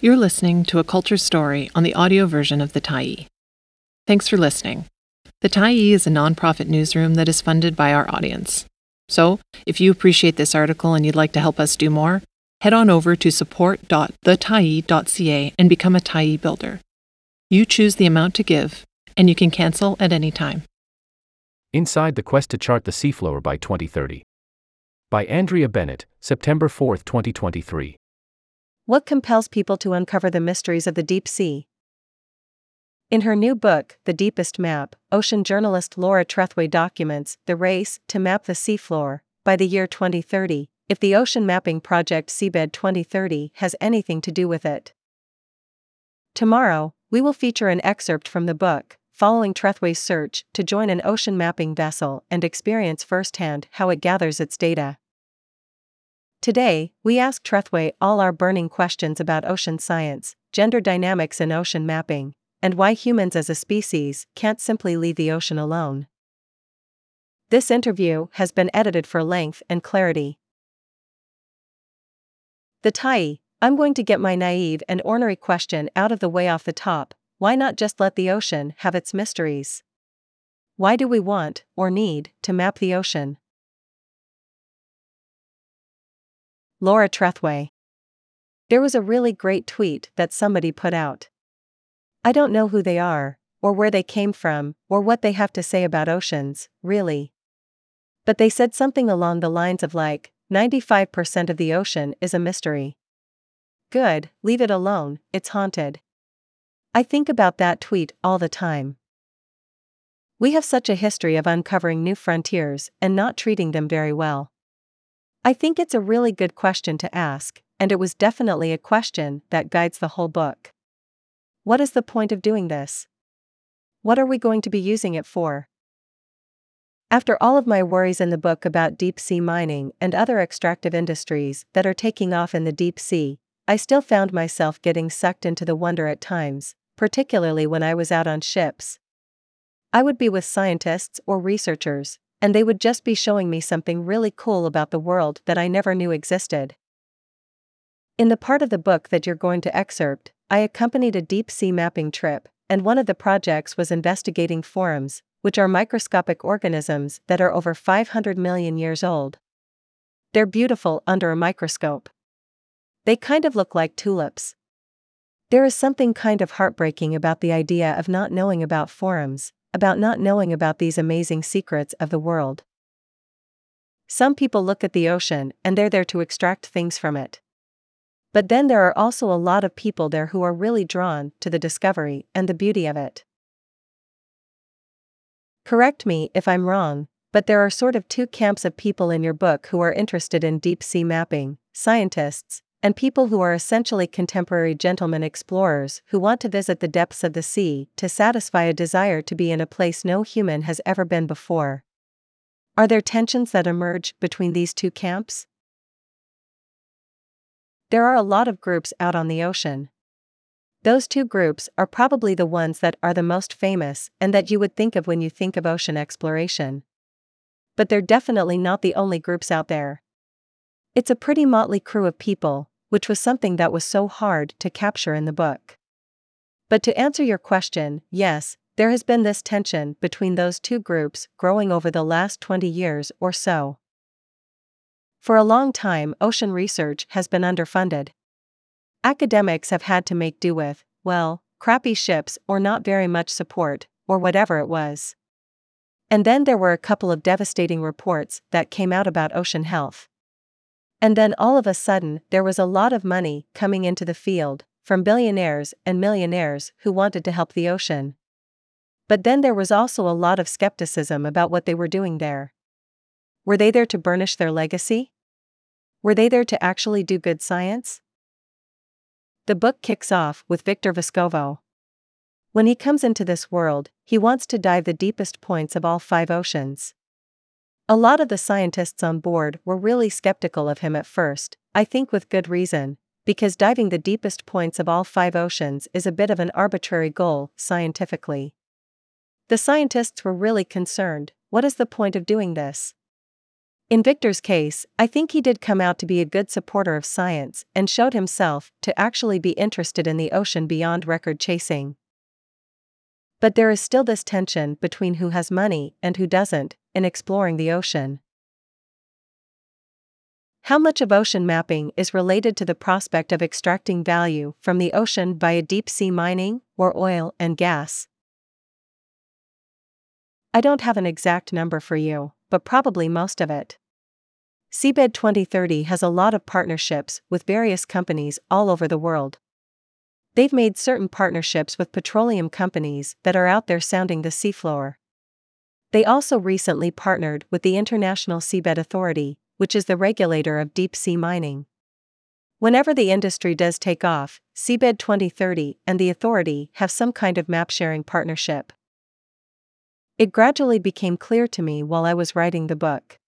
You're listening to a culture story on the audio version of The Tyee. Thanks for listening. The Tyee is a nonprofit newsroom that is funded by our audience. So, if you appreciate this article and you'd like to help us do more, head on over to support.thetyee.ca and become a Tyee builder. You choose the amount to give, and you can cancel at any time. Inside the Quest to Chart the Seafloor by 2030. By Andrea Bennett, September 4, 2023. What compels people to uncover the mysteries of the deep sea? In her new book, The Deepest Map, ocean journalist Laura Trethewey documents the race to map the seafloor by the year 2030, if the ocean mapping project Seabed 2030 has anything to do with it. Tomorrow, we will feature an excerpt from the book, following Trethewey's search to join an ocean mapping vessel and experience firsthand how it gathers its data. Today, we ask Trethewey all our burning questions about ocean science, gender dynamics in ocean mapping, and why humans as a species can't simply leave the ocean alone. This interview has been edited for length and clarity. The Tyee, I'm going to get my naive and ornery question out of the way off the top why not just let the ocean have its mysteries? Why do we want, or need, to map the ocean? Laura Trethewey. There was a really great tweet that somebody put out. I don't know who they are, or where they came from, or what they have to say about oceans, really. But they said something along the lines of like, 95% of the ocean is a mystery. Good, leave it alone, it's haunted. I think about that tweet all the time. We have such a history of uncovering new frontiers and not treating them very well. I think it's a really good question to ask, and it was definitely a question that guides the whole book. What is the point of doing this? What are we going to be using it for? After all of my worries in the book about deep sea mining and other extractive industries that are taking off in the deep sea, I still found myself getting sucked into the wonder at times, particularly when I was out on ships. I would be with scientists or researchers, and they would just be showing me something really cool about the world that I never knew existed. In the part of the book that you're going to excerpt, I accompanied a deep sea mapping trip, and one of the projects was investigating forams, which are microscopic organisms that are over 500 million years old. They're beautiful under a microscope. They kind of look like tulips. There is something kind of heartbreaking about the idea of not knowing about forams, about not knowing about these amazing secrets of the world. Some people look at the ocean and they're there to extract things from it. But then there are also a lot of people there who are really drawn to the discovery and the beauty of it. Correct me if I'm wrong, but there are sort of two camps of people in your book who are interested in deep sea mapping scientists, and people who are essentially contemporary gentlemen explorers who want to visit the depths of the sea to satisfy a desire to be in a place no human has ever been before. Are there tensions that emerge between these two camps? There are a lot of groups out on the ocean. Those two groups are probably the ones that are the most famous and that you would think of when you think of ocean exploration. But they're definitely not the only groups out there. It's a pretty motley crew of people, which was something that was so hard to capture in the book. But to answer your question, yes, there has been this tension between those two groups growing over the last 20 years or so. For a long time, ocean research has been underfunded. Academics have had to make do with, well, crappy ships or not very much support, or whatever it was. And then there were a couple of devastating reports that came out about ocean health. And then all of a sudden, there was a lot of money coming into the field, from billionaires and millionaires who wanted to help the ocean. But then there was also a lot of skepticism about what they were doing there. Were they there to burnish their legacy? Were they there to actually do good science? The book kicks off with Victor Vescovo. When he comes into this world, he wants to dive the deepest points of all five oceans. A lot of the scientists on board were really skeptical of him at first, I think with good reason, because diving the deepest points of all five oceans is a bit of an arbitrary goal, scientifically. The scientists were really concerned what is the point of doing this? In Victor's case, I think he did come out to be a good supporter of science and showed himself to actually be interested in the ocean beyond record chasing. But there is still this tension between who has money and who doesn't in exploring the ocean. How much of ocean mapping is related to the prospect of extracting value from the ocean via deep sea mining or oil and gas? I don't have an exact number for you, but probably most of it. Seabed 2030 has a lot of partnerships with various companies all over the world. They've made certain partnerships with petroleum companies that are out there sounding the seafloor. They also recently partnered with the International Seabed Authority, which is the regulator of deep sea mining. Whenever the industry does take off, Seabed 2030 and the authority have some kind of map sharing partnership. It gradually became clear to me while I was writing the book.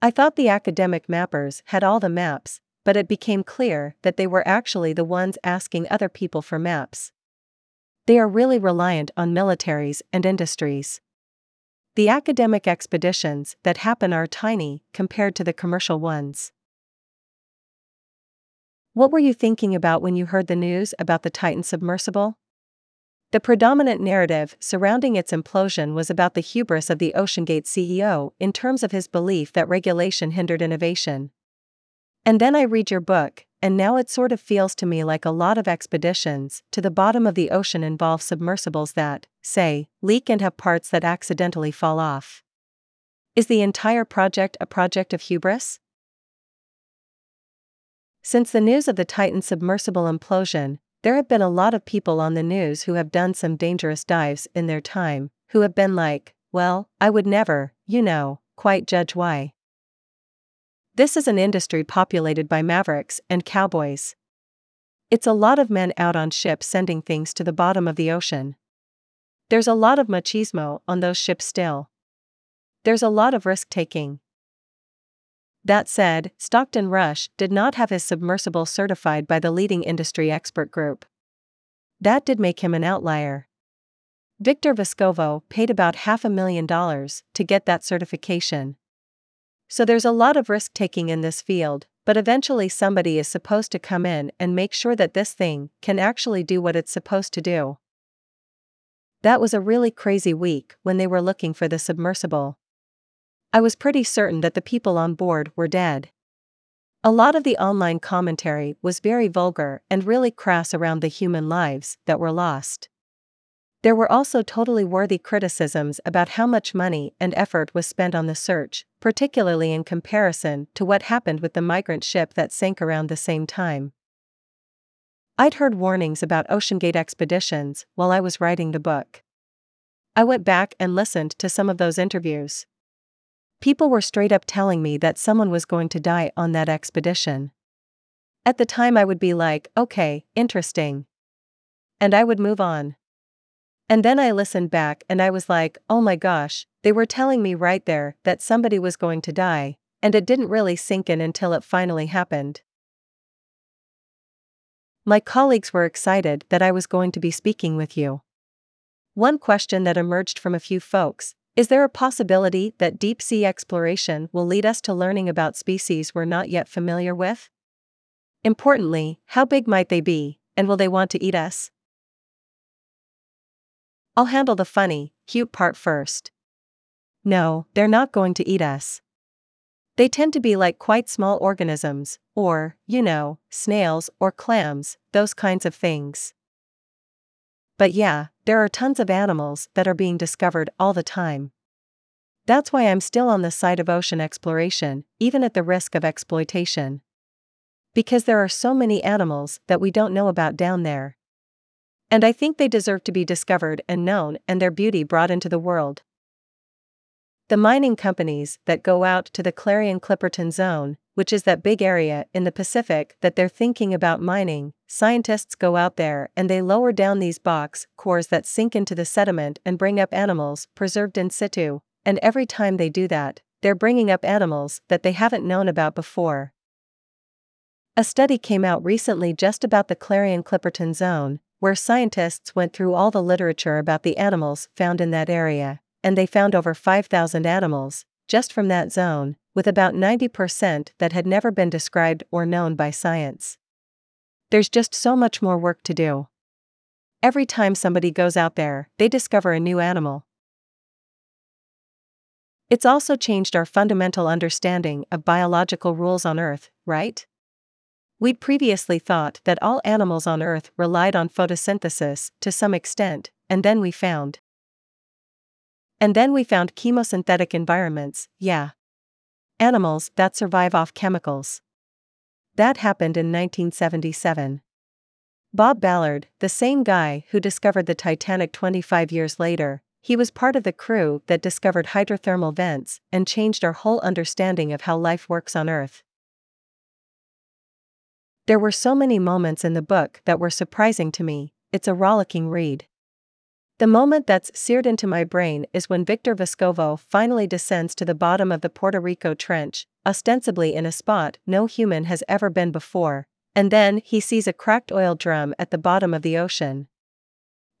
I thought the academic mappers had all the maps, but it became clear that they were actually the ones asking other people for maps. They are really reliant on militaries and industries. The academic expeditions that happen are tiny compared to the commercial ones. What were you thinking about when you heard the news about the Titan submersible? The predominant narrative surrounding its implosion was about the hubris of the OceanGate CEO in terms of his belief that regulation hindered innovation. And then I read your book, and now it sort of feels to me like a lot of expeditions to the bottom of the ocean involve submersibles that, say, leak and have parts that accidentally fall off. Is the entire project a project of hubris? Since the news of the Titan submersible implosion, there have been a lot of people on the news who have done some dangerous dives in their time, who have been like, well, I would never, you know, quite judge why. This is an industry populated by mavericks and cowboys. It's a lot of men out on ships sending things to the bottom of the ocean. There's a lot of machismo on those ships still. There's a lot of risk taking. That said, Stockton Rush did not have his submersible certified by the leading industry expert group. That did make him an outlier. Victor Vescovo paid about half a million dollars to get that certification. So there's a lot of risk taking in this field, but eventually somebody is supposed to come in and make sure that this thing can actually do what it's supposed to do. That was a really crazy week when they were looking for the submersible. I was pretty certain that the people on board were dead. A lot of the online commentary was very vulgar and really crass around the human lives that were lost. There were also totally worthy criticisms about how much money and effort was spent on the search, particularly in comparison to what happened with the migrant ship that sank around the same time. I'd heard warnings about OceanGate expeditions while I was writing the book. I went back and listened to some of those interviews. People were straight up telling me that someone was going to die on that expedition. At the time, I would be like, okay, interesting. And I would move on. And then I listened back and I was like, oh my gosh, they were telling me right there that somebody was going to die, and it didn't really sink in until it finally happened. My colleagues were excited that I was going to be speaking with you. One question that emerged from a few folks is there a possibility that deep sea exploration will lead us to learning about species we're not yet familiar with? Importantly, how big might they be, and will they want to eat us? I'll handle the funny, cute part first. No, they're not going to eat us. They tend to be like quite small organisms, or, you know, snails or clams, those kinds of things. But yeah, there are tons of animals that are being discovered all the time. That's why I'm still on the side of ocean exploration, even at the risk of exploitation. Because there are so many animals that we don't know about down there. And I think they deserve to be discovered and known and their beauty brought into the world. The mining companies that go out to the Clarion Clipperton Zone, which is that big area in the Pacific that they're thinking about mining, scientists go out there and they lower down these box cores that sink into the sediment and bring up animals preserved in situ, and every time they do that, they're bringing up animals that they haven't known about before. A study came out recently just about the Clarion Clipperton Zone, where scientists went through all the literature about the animals found in that area, and they found over 5,000 animals, just from that zone, with about 90% that had never been described or known by science. There's just so much more work to do. Every time somebody goes out there, they discover a new animal. It's also changed our fundamental understanding of biological rules on Earth, right? We'd previously thought that all animals on Earth relied on photosynthesis to some extent, and then we found. And then we found chemosynthetic environments, yeah. Animals that survive off chemicals. That happened in 1977. Bob Ballard, the same guy who discovered the Titanic 25 years later, he was part of the crew that discovered hydrothermal vents and changed our whole understanding of how life works on Earth. There were so many moments in the book that were surprising to me, it's a rollicking read. The moment that's seared into my brain is when Victor Vescovo finally descends to the bottom of the Puerto Rico Trench, ostensibly in a spot no human has ever been before, and then he sees a cracked oil drum at the bottom of the ocean.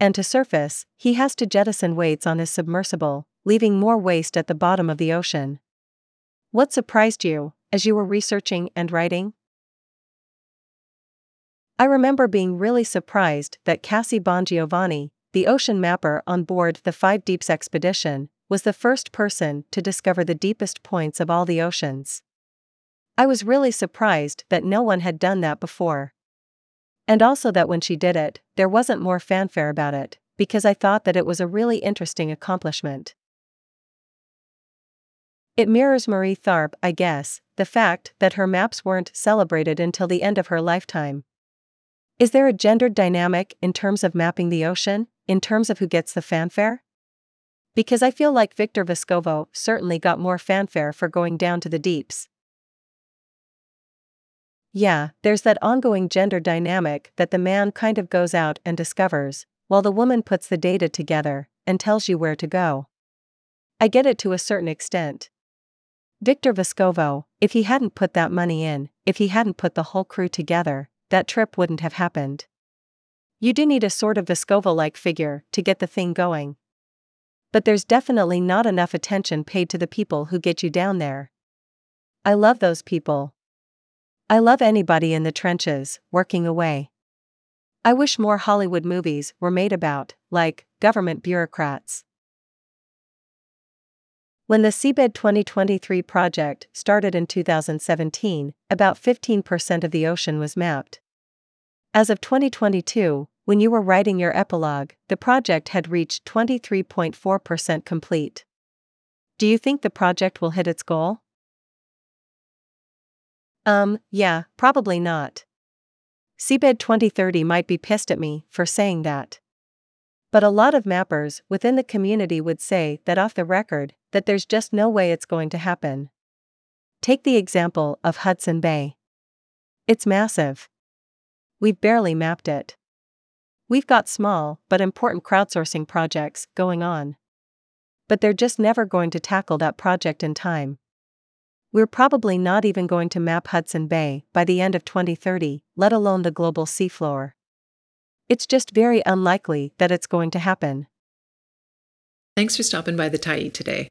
And to surface, he has to jettison weights on his submersible, leaving more waste at the bottom of the ocean. What surprised you, as you were researching and writing? I remember being really surprised that Cassie Bongiovanni, the ocean mapper on board the Five Deeps expedition, was the first person to discover the deepest points of all the oceans. I was really surprised that no one had done that before. And also that when she did it, there wasn't more fanfare about it, because I thought that it was a really interesting accomplishment. It mirrors Marie Tharp, I guess, the fact that her maps weren't celebrated until the end of her lifetime, is there a gendered dynamic in terms of mapping the ocean, in terms of who gets the fanfare? Because I feel like Victor Vescovo certainly got more fanfare for going down to the deeps. Yeah, there's that ongoing gender dynamic that the man kind of goes out and discovers, while the woman puts the data together and tells you where to go. I get it to a certain extent. Victor Vescovo, if he hadn't put that money in, if he hadn't put the whole crew together, that trip wouldn't have happened. You do need a sort of Vescovo like figure to get the thing going. But there's definitely not enough attention paid to the people who get you down there. I love those people. I love anybody in the trenches, working away. I wish more Hollywood movies were made about, like, government bureaucrats. When the Seabed 2023 project started in 2017, about 15% of the ocean was mapped. As of 2022, when you were writing your epilogue, the project had reached 23.4% complete. Do you think the project will hit its goal? Um, yeah, probably not. Seabed 2030 might be pissed at me for saying that. But a lot of mappers within the community would say that off the record, that there's just no way it's going to happen. Take the example of Hudson Bay. It's massive. We've barely mapped it. We've got small, but important crowdsourcing projects going on. But they're just never going to tackle that project in time. We're probably not even going to map Hudson Bay by the end of 2030, let alone the global seafloor. It's just very unlikely that it's going to happen. Thanks for stopping by the Tyee today.